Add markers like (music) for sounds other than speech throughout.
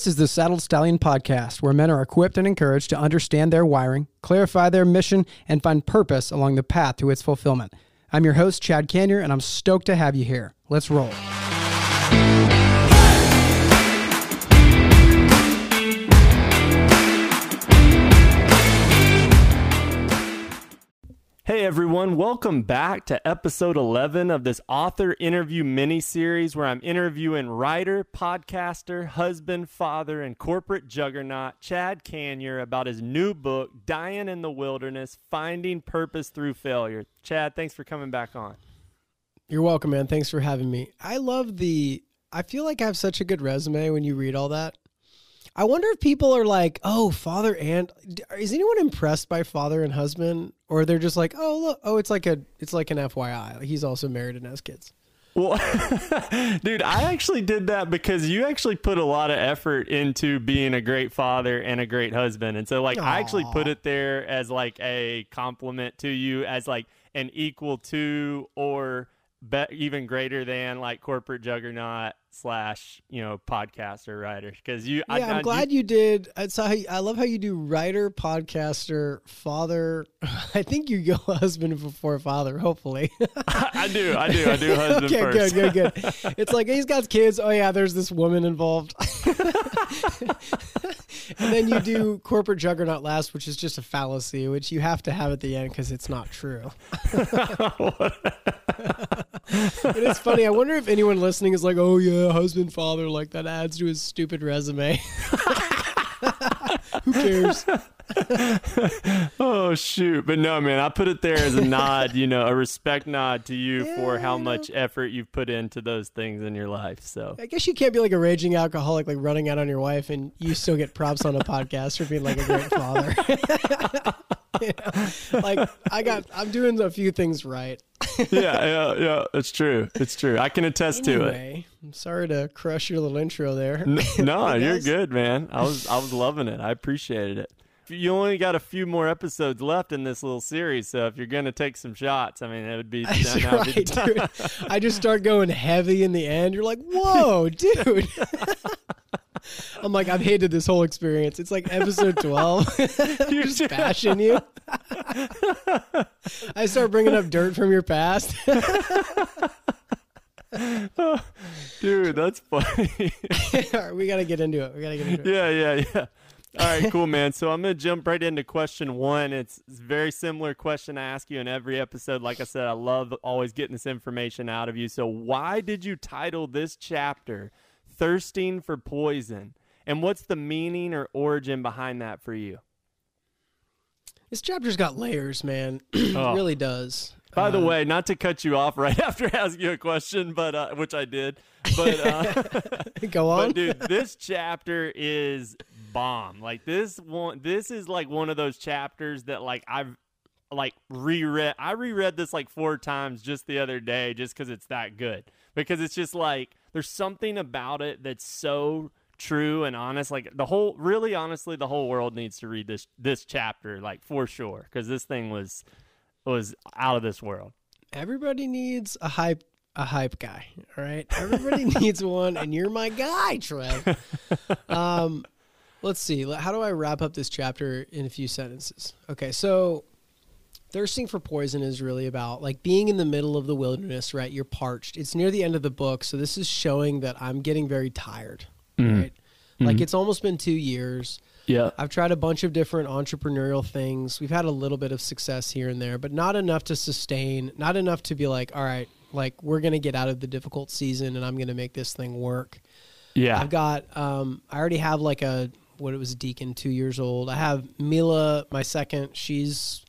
This is the Saddled Stallion podcast, where men are equipped and encouraged to understand their wiring, clarify their mission, and find purpose along the path to its fulfillment. I'm your host, Chad Kanyer, and I'm stoked to have you here. Let's roll. Hey everyone, welcome back to episode 11 of this author interview mini series where I'm interviewing writer, podcaster, husband, father, and corporate juggernaut Chad Kanyer about his new book, Dying in the Wilderness Finding Purpose Through Failure. Chad, thanks for coming back on. You're welcome, man. Thanks for having me. I love the. I feel like I have such a good resume when you read all that. I wonder if people are like, "Oh, father and is anyone impressed by father and husband, or they're just like, "Oh, look, oh, it's like a, it's like an FYI. Like he's also married and has kids." Well, (laughs) dude, I actually did that because you actually put a lot of effort into being a great father and a great husband, and so like I actually put it there as like a compliment to you, as like an equal to or be- even greater than like corporate juggernaut slash you know podcaster writer because you Yeah, I, I'm glad you, did. I saw. How you, I love how you do writer, podcaster, father. (laughs) I think you go (laughs) husband before father. Hopefully. (laughs) I do I do I do husband okay, first good, good, good. It's like he's got kids. Oh yeah, there's this woman involved. and then you do corporate juggernaut last, which is just a fallacy, which you have to have at the end because it's not true. But it's funny. I wonder if anyone listening is like, "Oh yeah, husband, father," like that adds to his stupid resume. (laughs) Who cares? (laughs) Oh shoot! But no, man, I put it there as a nod, you know, a respect nod to you for Yeah, how I know. much effort you've put into those things in your life. So I guess you can't be like a raging alcoholic, like running out on your wife, and you still get props on a podcast for being like a great father. (laughs) You (laughs) know? Like I got, I'm doing a few things right. (laughs) yeah, yeah, yeah, it's true. It's true. I can attest to it. I'm sorry to crush your little intro there. N- No, (laughs) you're good, man. I was I was loving it. I appreciated it. You only got a few more episodes left in this little series, so if you're gonna take some shots, I mean, it would be. (laughs) That's would be right, dude. I just start going heavy in the end. You're like, whoa, (laughs) dude. (laughs) I'm like, I've hated this whole experience. It's like episode 12. You're just bashing you. I start bringing up dirt from your past. Dude, that's funny. All right, we got to get into it. We got to get into it. yeah, yeah, yeah. All right, cool, (laughs) man. So I'm gonna jump right into question one. It's, it's a very similar question I ask you in every episode. Like I said, I love always getting this information out of you. So why did you title this chapter "Thirsting for Poison"? And what's the meaning or origin behind that for you? This chapter's got layers, man. (clears throat) it Oh. really does. By the Uh, way, not to cut you off (laughs) right after asking you a question, but uh, which I did, but uh, (laughs) go on. But dude, this chapter is bomb. Like this one, this is like one of those chapters that like I've like reread. I reread this like four times just the other day, just because it's that good. Because it's just like there's something about it that's so true and honest. Like the whole, really honestly, the whole world needs to read this this chapter, like for sure, because this thing was was out of this world. Everybody needs a hype a hype guy. All right. Everybody (laughs) needs one, and you're my guy, Trev. (laughs) Um, let's see. How do I wrap up this chapter in a few sentences? Okay, so thirsting for poison is really about like being in the middle of the wilderness, right? You're parched. It's near the end of the book, so this is showing that I'm getting very tired. Right. Like it's almost been two years. Yeah. I've tried a bunch of different entrepreneurial things. We've had a little bit of success here and there, but not enough to sustain, not enough to be like, all right, like we're going to get out of the difficult season and I'm going to make this thing work. Yeah. I've got, um, I already have like a, what it was, Deacon, two years old. I have Mila, my second. She's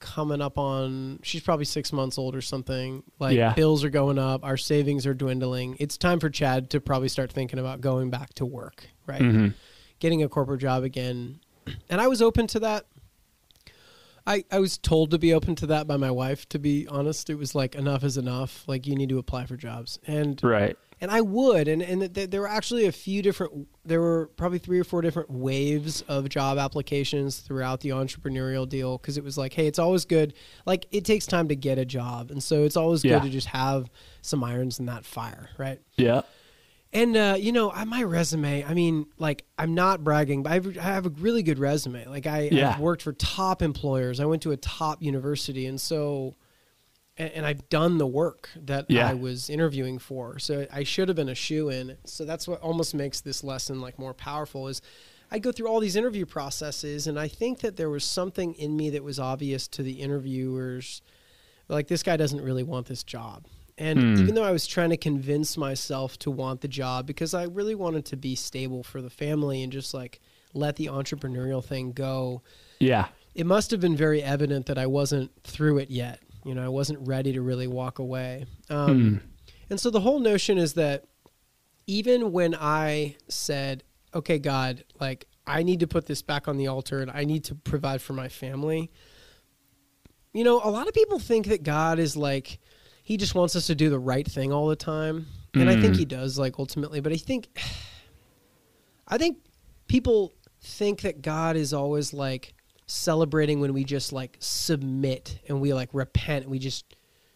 coming up on, she's probably six months old or something. Like Yeah. bills are going up, our savings are dwindling. It's time for Chad to probably start thinking about going back to work, right? Mhm. getting a corporate job again. And I was open to that. I, I was told to be open to that by my wife, to be honest. It was like, enough is enough. Like, you need to apply for jobs. And Right. And I would. And, and th- there were actually a few different, there were probably three or four different waves of job applications throughout the entrepreneurial deal because it was like, hey, it's always good. Like, it takes time to get a job. And so it's always Yeah. good to just have some irons in that fire, right? Yeah. And uh, you know, I- my resume. I mean, like, I'm not bragging, but I've, I have a really good resume. Like, I, Yeah. I've worked for top employers. I went to a top university, and so, and, and I've done the work that Yeah. I was interviewing for. So I should have been a shoe in. So that's what almost makes this lesson like more powerful. Is I go through all these interview processes, and I think that there was something in me that was obvious to the interviewers, like this guy doesn't really want this job. And Hmm. even though I was trying to convince myself to want the job because I really wanted to be stable for the family and just like let the entrepreneurial thing go, Yeah. it must have been very evident that I wasn't through it yet. You know, I wasn't ready to really walk away. Um, And so the whole notion is that even when I said, okay, God, like, I need to put this back on the altar and I need to provide for my family, you know, a lot of people think that God is like, he just wants us to do the right thing all the time. And I think Mm. he does, like, ultimately. But I think, (sighs) I think people think that God is always like celebrating when we just like submit and we like repent and we just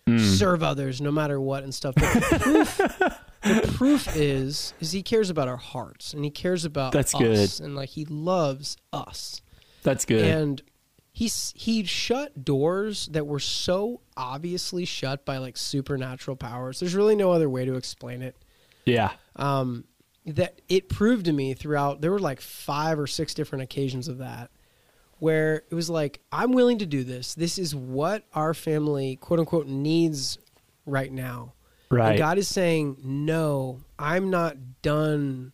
Mm. serve others no matter what and stuff. But the (laughs) proof, the proof is is he cares about our hearts and he cares about That's us good. and like he loves us. That's good. And he's he shut doors that were so obviously shut by like supernatural powers. There's really no other way to explain it yeah. um, that it proved to me throughout there were like five or six different occasions of that where it was like i'm willing to do this this is what our family quote unquote needs right now and Right. god is saying no i'm not done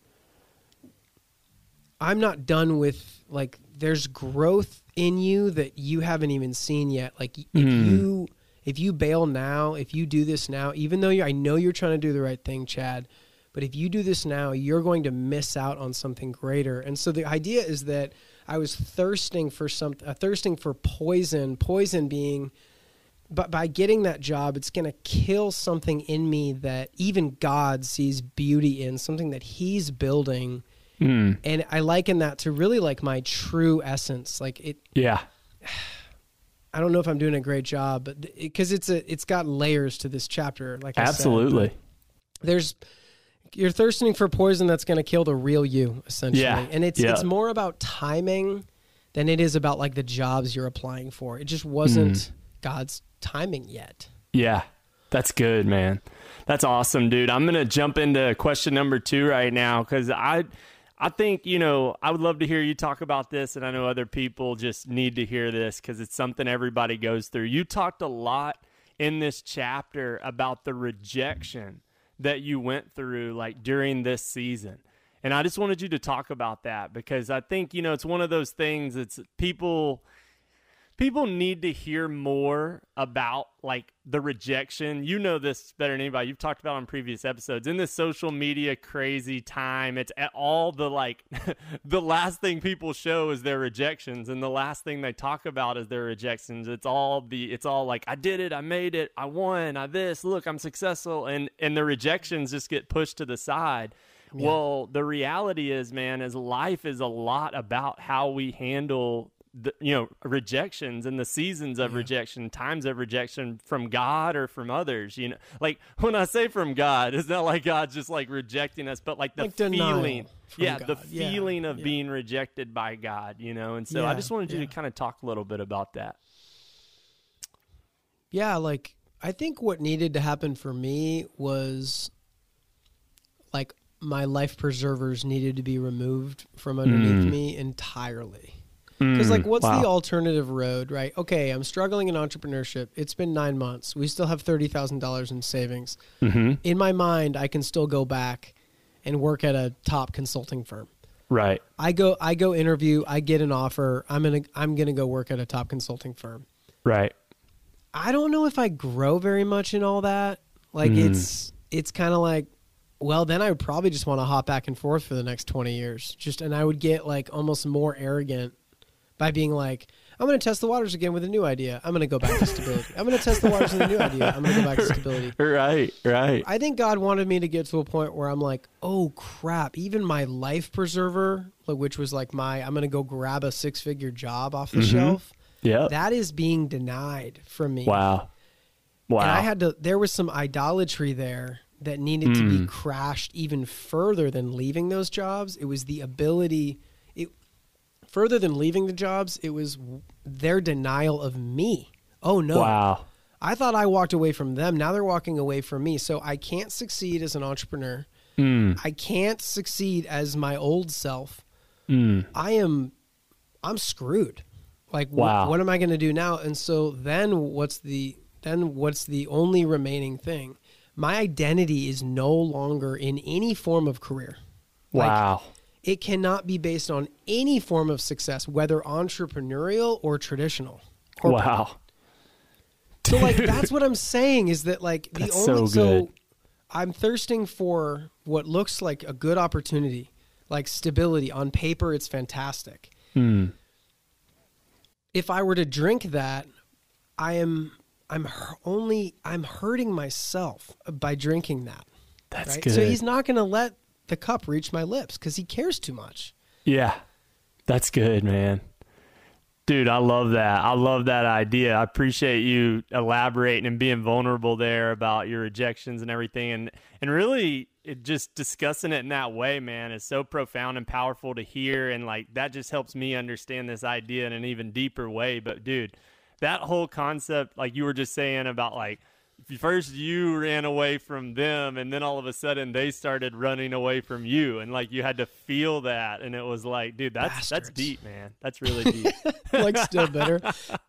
i'm not done with like there's growth in you that you haven't even seen yet like if Mm. you if you bail now if you do this now even though i know you're trying to do the right thing chad but if you do this now you're going to miss out on something greater and so the idea is that i was thirsting for some uh, thirsting for poison poison being but by getting that job it's going to kill something in me that even god sees beauty in something that he's building Mm. and i liken that to really like my true essence like it Yeah. (sighs) i don't know if i'm doing a great job but because it's a it's got layers to this chapter like I said. Absolutely. there's you're thirsting for poison that's going to kill the real you essentially Yeah, and it's yeah. it's more about timing than it is about like the jobs you're applying for it just wasn't Mm. god's timing yet Yeah. That's good, man. That's awesome, dude. I'm going to jump into question number 2 right now cuz I I think, you know, I would love to hear you talk about this and I know other people just need to hear this cuz it's something everybody goes through. You talked a lot in this chapter about the rejection that you went through like during this season. And I just wanted you to talk about that because I think, you know, it's one of those things it's people people need to hear more about like the rejection. You know this better than anybody. You've talked about on previous episodes. In this social media crazy time, it's at all the like (laughs) the last thing people show is their rejections and the last thing they talk about is their rejections. It's all the it's all like I did it, I made it, I won, I this, look, I'm successful and and the rejections just get pushed to the side. Well, the reality is, man, is life is a lot about how we handle the, you know rejections and the seasons of rejection times of rejection from god or from others you know like when i say from god it's not like god's just like rejecting us but like the Like feeling yeah the God. Yeah, feeling of yeah. being rejected by god you know and so i just wanted you yeah. to kind of talk a little bit about that yeah like i think what needed to happen for me was like my life preservers needed to be removed from underneath Mm. me entirely Because like, what's the alternative road, right? Okay, I'm struggling in entrepreneurship. It's been nine months. We still have thirty thousand dollars in savings. mm-hmm. In my mind, I can still go back and work at a top consulting firm. right I go, I go interview. I get an offer. I'm gonna, I'm gonna go work at a top consulting firm. right I don't know if I grow very much in all that. Like Mm. it's, it's kind of like, well, then I would probably just want to hop back and forth for the next twenty years. Just, and I would get like almost more arrogant by being like, I'm going to test the waters again with a new idea. I'm going to go back to stability. I'm going to test the waters with a new idea. I'm going to go back to (laughs) stability. right right I think God wanted me to get to a point where I'm like, oh crap, even my life preserver, which was like my, I'm going to go grab a six figure job off the Mhm. shelf, yeah that is being denied from me. wow wow And I had to, there was some idolatry there that needed to be Mm. crashed even further than leaving those jobs. It was the ability it further than leaving the jobs, it was their denial of me. Oh no. Wow. I thought I walked away from them. Now they're walking away from me. So I can't succeed as an entrepreneur. Mm. I can't succeed as my old self. Mm. I am I'm screwed. Like wh- what am I going to do now? And so then what's the then what's the only remaining thing? My identity is no longer in any form of career. Like, Wow. It cannot be based on any form of success, whether entrepreneurial or traditional. corporate. wow. So like (laughs) that's what I'm saying is that like the That's only so good. I'm thirsting for what looks like a good opportunity, like stability. On paper, it's fantastic. Mm. If I were to drink that, I am I'm only I'm hurting myself by drinking that. That's right? good. So he's not going to let the cup reach my lips because he cares too much. Yeah. That's good, man. Dude, I love that. I love that idea. I appreciate you elaborating and being vulnerable there about your rejections and everything and and really it just discussing it in that way, man, is so profound and powerful to hear and like that just helps me understand this idea in an even deeper way. But dude, that whole concept like you were just saying about like first you ran away from them and then all of a sudden they started running away from you. And like you had to feel that and it was like dude that's that's deep man. That's really deep. (laughs) Like still better.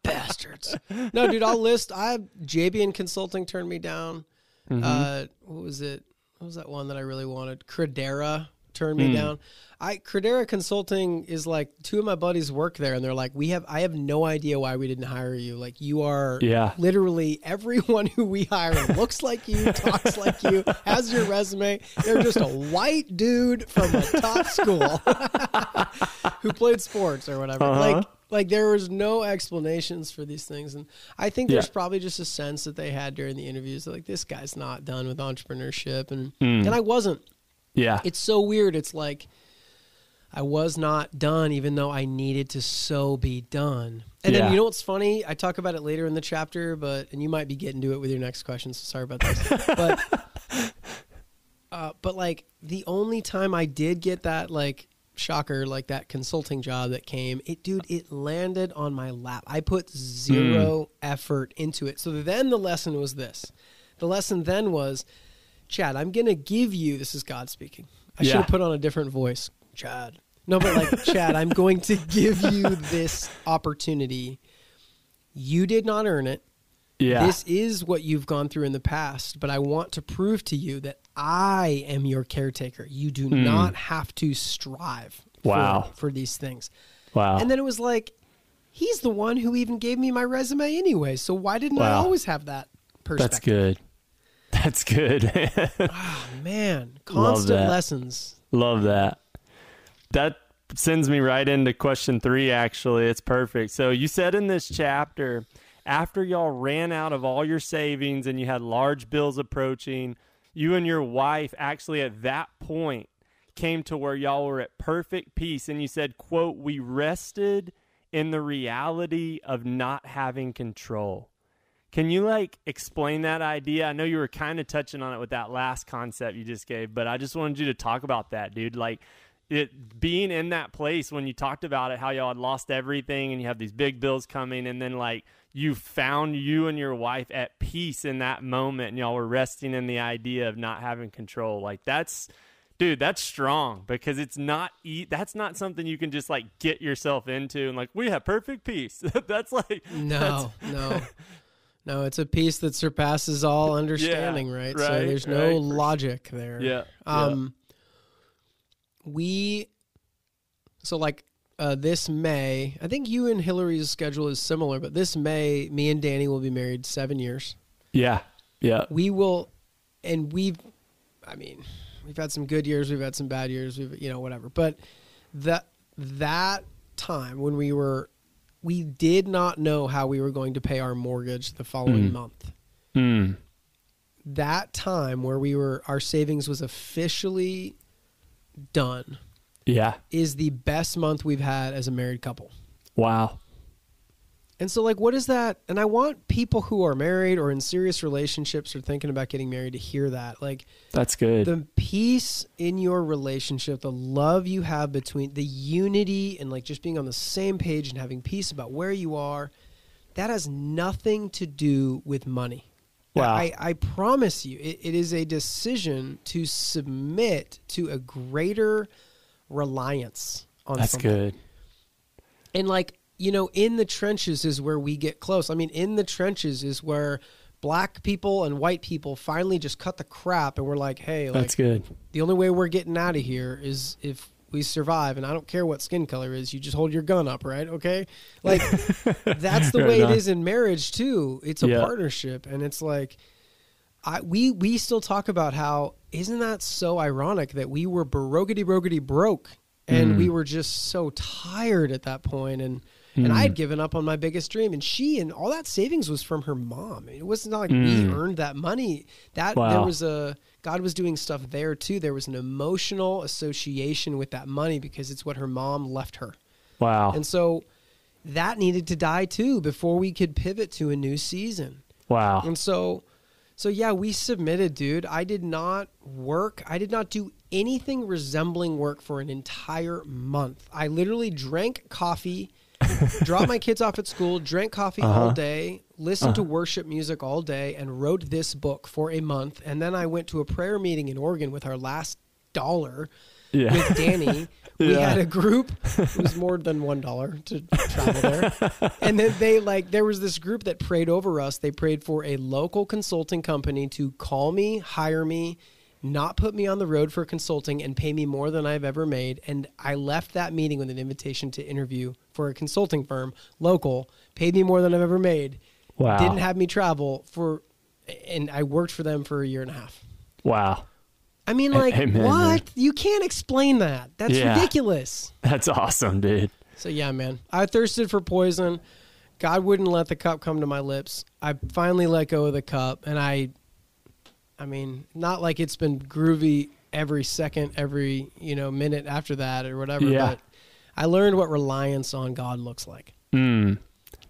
Bastards. No dude i'll list i jbn consulting turned me down. Mm-hmm. uh what was it? What was that one that i really wanted? Credera turned me Mm. down i credera consulting is like two of my buddies work there and they're like we have i have no idea why we didn't hire you like you are Yeah. literally everyone (laughs) who we hire looks like you talks like you has your resume they're just a white dude from a top school (laughs) who played sports or whatever. Uh-huh. Like like there was no explanations for these things and I think there's Yeah. probably just a sense that they had during the interviews that, like this guy's not done with entrepreneurship and Mm. and I wasn't. Yeah It's so weird. It's like I was not done even though I needed to so be done. And Yeah. then you know what's funny? I talk about it later in the chapter, but and you might be getting to it with your next question, so sorry about this. (laughs) but uh, but like the only time I did get that like shocker, like that consulting job that came, it dude, it landed on my lap. I put zero effort into it. So then the lesson was this. The lesson then was, Chad, I'm gonna give you this is God speaking. I should have put on a different voice. Chad. No, but like (laughs) Chad, I'm going to give you this opportunity. You did not earn it. yeah This is what you've gone through in the past, but I want to prove to you that I am your caretaker. You do hmm. not have to strive Wow. for, these things. wow And then it was like, he's the one who even gave me my resume anyway. So why didn't I always have that perspective? that's good that's good Oh, man, (laughs) Love constant that. lessons. Love that. That sends me right into question three, actually. It's perfect. So, you said in this chapter, after y'all ran out of all your savings and you had large bills approaching, you and your wife actually at that point came to where y'all were at perfect peace. And you said, quote, we rested in the reality of not having control. Can you like explain that idea? I know you were kind of touching on it with that last concept you just gave, but I just wanted you to talk about that, dude. Like it being in that place when you talked about it, how y'all had lost everything and you have these big bills coming, and then like you found you and your wife at peace in that moment, and y'all were resting in the idea of not having control. Like that's dude that's strong because it's not e- that's not something you can just like get yourself into and like we have perfect peace (laughs) that's like No, no. (laughs) No, it's a peace that surpasses all understanding, right? So there's no right. logic there. yeah Um, we, so like uh, this May, I think you and Hillary's schedule is similar, but this May, me and Danny will be married seven years. yeah yeah We will, and we've, I mean, we've had some good years, we've had some bad years, we've, you know, whatever. But that that time when we were, we did not know how we were going to pay our mortgage the following Mm. month mm. that time where we were our savings was officially done yeah is the best month we've had as a married couple. wow And so, like, what is that? And I want people who are married or in serious relationships or thinking about getting married to hear that. Like, That's good. the peace in your relationship, the love you have between the unity and like just being on the same page and having peace about where you are, that has nothing to do with money. Wow. I, I promise you, it, it is a decision to submit to a greater reliance on That's something. good. And like, you know, in the trenches is where we get close. I mean, in the trenches is where black people and white people finally just cut the crap and we're like, hey, like That's good. the only way we're getting out of here is if we survive and I don't care what skin color is, you just hold your gun up, right? Okay? Like (laughs) that's the Right way on. it is in marriage too. It's a Yeah. partnership and it's like I we we still talk about how isn't that so ironic that we were brokety brokety broke and Mm. we were just so tired at that point and and I Mm. had given up on my biggest dream and she and all that savings was from her mom. It was not like we Mm. earned that money. That there was a God was doing stuff there too. There was an emotional association with that money because it's what her mom left her. Wow. And so that needed to die too before we could pivot to a new season. wow. And so so yeah, we submitted, dude. I did not work. I did not do anything resembling work for an entire month. I literally drank coffee, (laughs) dropped my kids off at school, drank coffee all Uh-huh. day, listened to worship music all day, and wrote this book for a month. And then I went to a prayer meeting in Oregon with our last dollar Yeah. with Danny. (laughs) We Yeah. had a group. It was more than one dollar to travel there. (laughs) and then they like there was this group that prayed over us. They prayed for a local consulting company to call me, hire me, not put me on the road for consulting and pay me more than I've ever made. And I left that meeting with an invitation to interview for a consulting firm, local, paid me more than I've ever made. wow. Didn't have me travel for and I worked for them for a year and a half. wow. I mean, like, amen, what? You can't explain that. That's Yeah. ridiculous. That's awesome, dude. So yeah, man. I thirsted for poison. God wouldn't let the cup come to my lips. I finally let go of the cup and I I mean, not like it's been groovy every second, every, you know, minute after that or whatever, Yeah. but I learned what reliance on God looks like. Mm.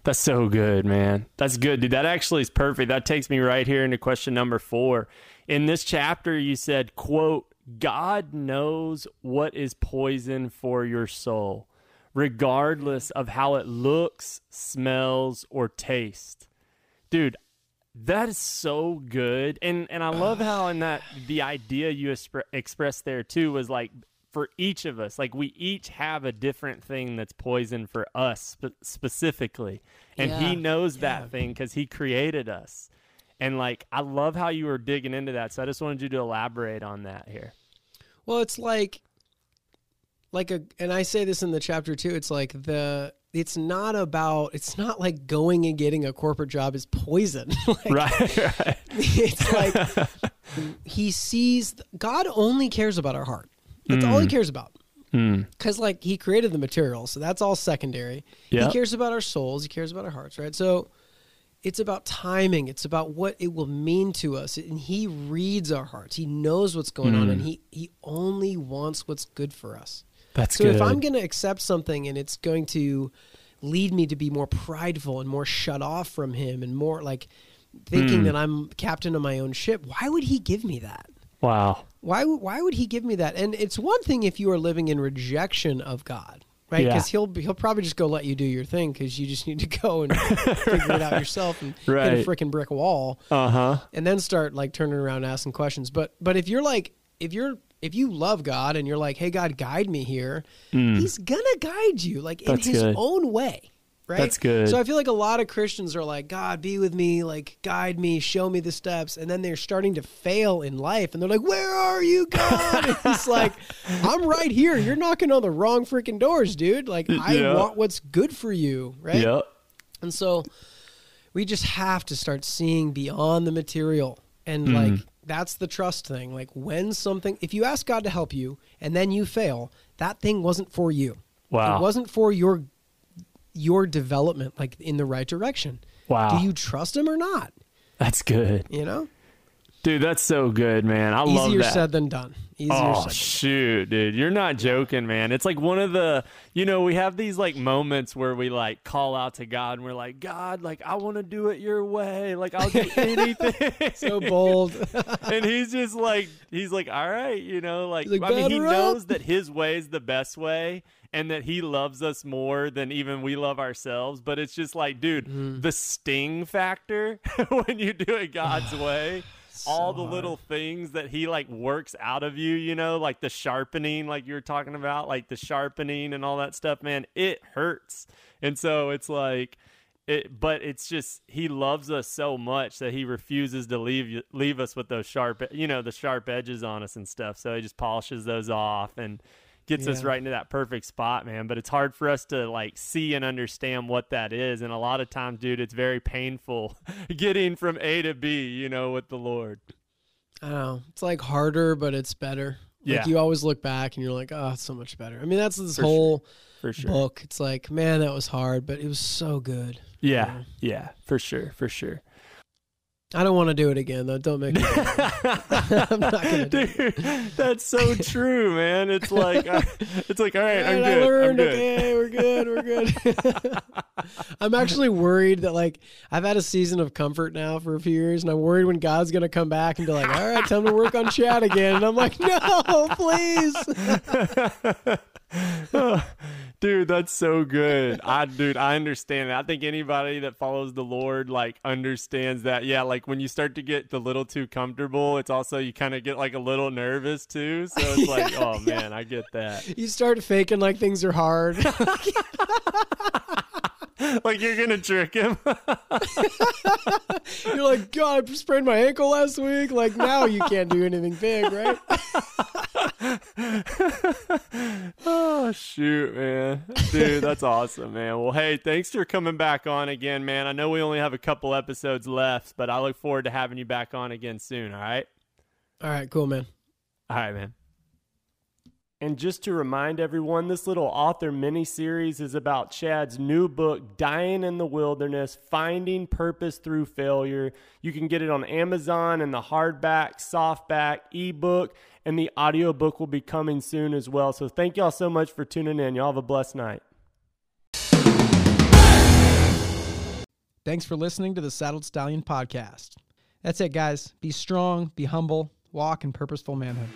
That's so good, man. That's good, dude. That actually is perfect. That takes me right here into question number four. In this chapter, you said, quote, God knows what is poison for your soul, regardless of how it looks, smells, or tastes. Dude, that is so good. And and I love how in that the idea you expre- expressed there too was like for each of us, like we each have a different thing that's poison for us spe- specifically. And Yeah, he knows yeah. that thing cuz he created us. And like I love how you were digging into that. So I just wanted you to elaborate on that here. Well, it's like like a and I say this in the chapter too, it's like the it's not about it's not like going and getting a corporate job is poison. (laughs) like, Right, (laughs) right. it's like he sees God only cares about our heart. That's all he cares about. Mm. Cuz like he created the material, so that's all secondary. Yep. He cares about our souls, he cares about our hearts, right? So it's about timing. It's about what it will mean to us. And he reads our hearts. He knows what's going on and he he only wants what's good for us. That's So good. if I'm going to accept something and it's going to lead me to be more prideful and more shut off from him and more like thinking that I'm captain of my own ship, why would he give me that? wow. Why would- why would he give me that? And it's one thing if you are living in rejection of God, right? Yeah. Because he'll he'll probably just go let you do your thing because you just need to (laughs) go and figure it out (laughs) yourself and hit a freaking brick wall Uh-huh. and then start like turning around asking questions. But but if you're like if you're if you love God and you're like, hey God, guide me here, He's gonna guide you like in Mm. That's His good. own way. Right? That's good. So I feel like a lot of Christians are like, God, be with me, like guide me, show me the steps, and then they're starting to fail in life, and they're like, Where are you, God? It's (laughs) like, I'm right here. You're knocking on the wrong freaking doors, dude. Like I Yeah. want what's good for you, right? Yep. And so we just have to start seeing beyond the material. And Mm-hmm. like that's the trust thing. Like when something if you ask God to help you and then you fail, that thing wasn't for you. Wow. It wasn't for your your development like in the right direction. Wow. Do you trust him or not? That's good. You know? Dude, that's so good, man. I love that. Easier said than done. Easier Oh shoot, dude, you're not joking, man. It's like one of the, you know, we have these like moments where we like call out to God and we're like, God, like I want to do it your way, like I'll do (laughs) anything. So bold. (laughs) and he's just like, he's like, all right, you know, like, like, I mean, he up." knows that his way is the best way. And that he loves us more than even we love ourselves, but it's just like, dude, Mm-hmm. the sting factor (laughs) when you do it God's (sighs) way all the hard. little things that he like works out of you, you know, like the sharpening, like you were talking about, like the sharpening and all that stuff, man, it hurts. And so it's like it but it's just he loves us so much that he refuses to leave leave us with those sharp, you know, the sharp edges on us and stuff. So he just polishes those off and gets us right into that perfect spot, man. But it's hard for us to like see and understand what that is. And a lot of times, dude, it's very painful (laughs) getting from A to B, you know, with the Lord. I don't know. It's like harder, but it's better. Like Yeah. you always look back and you're like, oh, it's so much better. I mean, that's this For whole For sure. book. It's like, man, that was hard, but it was so good. Yeah, yeah, for sure, for sure. I don't want to do it again, though. Don't make me. (laughs) I'm not gonna do Dude, that's so true, man. It's like, (laughs) I, it's like, all right, I'm I good. I'm learned. good. Okay, we're good. We're good. (laughs) I'm actually worried that like I've had a season of comfort now for a few years, and I'm worried when God's gonna come back and be like, "All right, time to work on Chad again." And I'm like, "No, please." Oh, dude, that's so good. I, dude, I understand that. I think anybody that follows the Lord like understands that. Yeah, like when you start to get a little too comfortable, it's also you kind of get like a little nervous too. So it's (laughs) like, Yeah, oh man, I get that. You start faking like things are hard. (laughs) (laughs) (laughs) like you're gonna trick him. (laughs) You're like, God, I sprained my ankle last week. Like now you can't do anything big, right? (laughs) oh shoot, man, dude, that's awesome, man. Well, hey, thanks for coming back on again, man. I know we only have a couple episodes left, but I look forward to having you back on again soon. All right. All right, cool, man. All right, man. And just to remind everyone, this little author mini series is about Chad's new book, Dying in the Wilderness Finding Purpose Through Failure. You can get it on Amazon and the hardback, softback, ebook, and the audiobook will be coming soon as well. So thank y'all so much for tuning in. Y'all have a blessed night. Thanks for listening to the Saddled Stallion podcast. That's it, guys. Be strong, be humble, walk in purposeful manhood.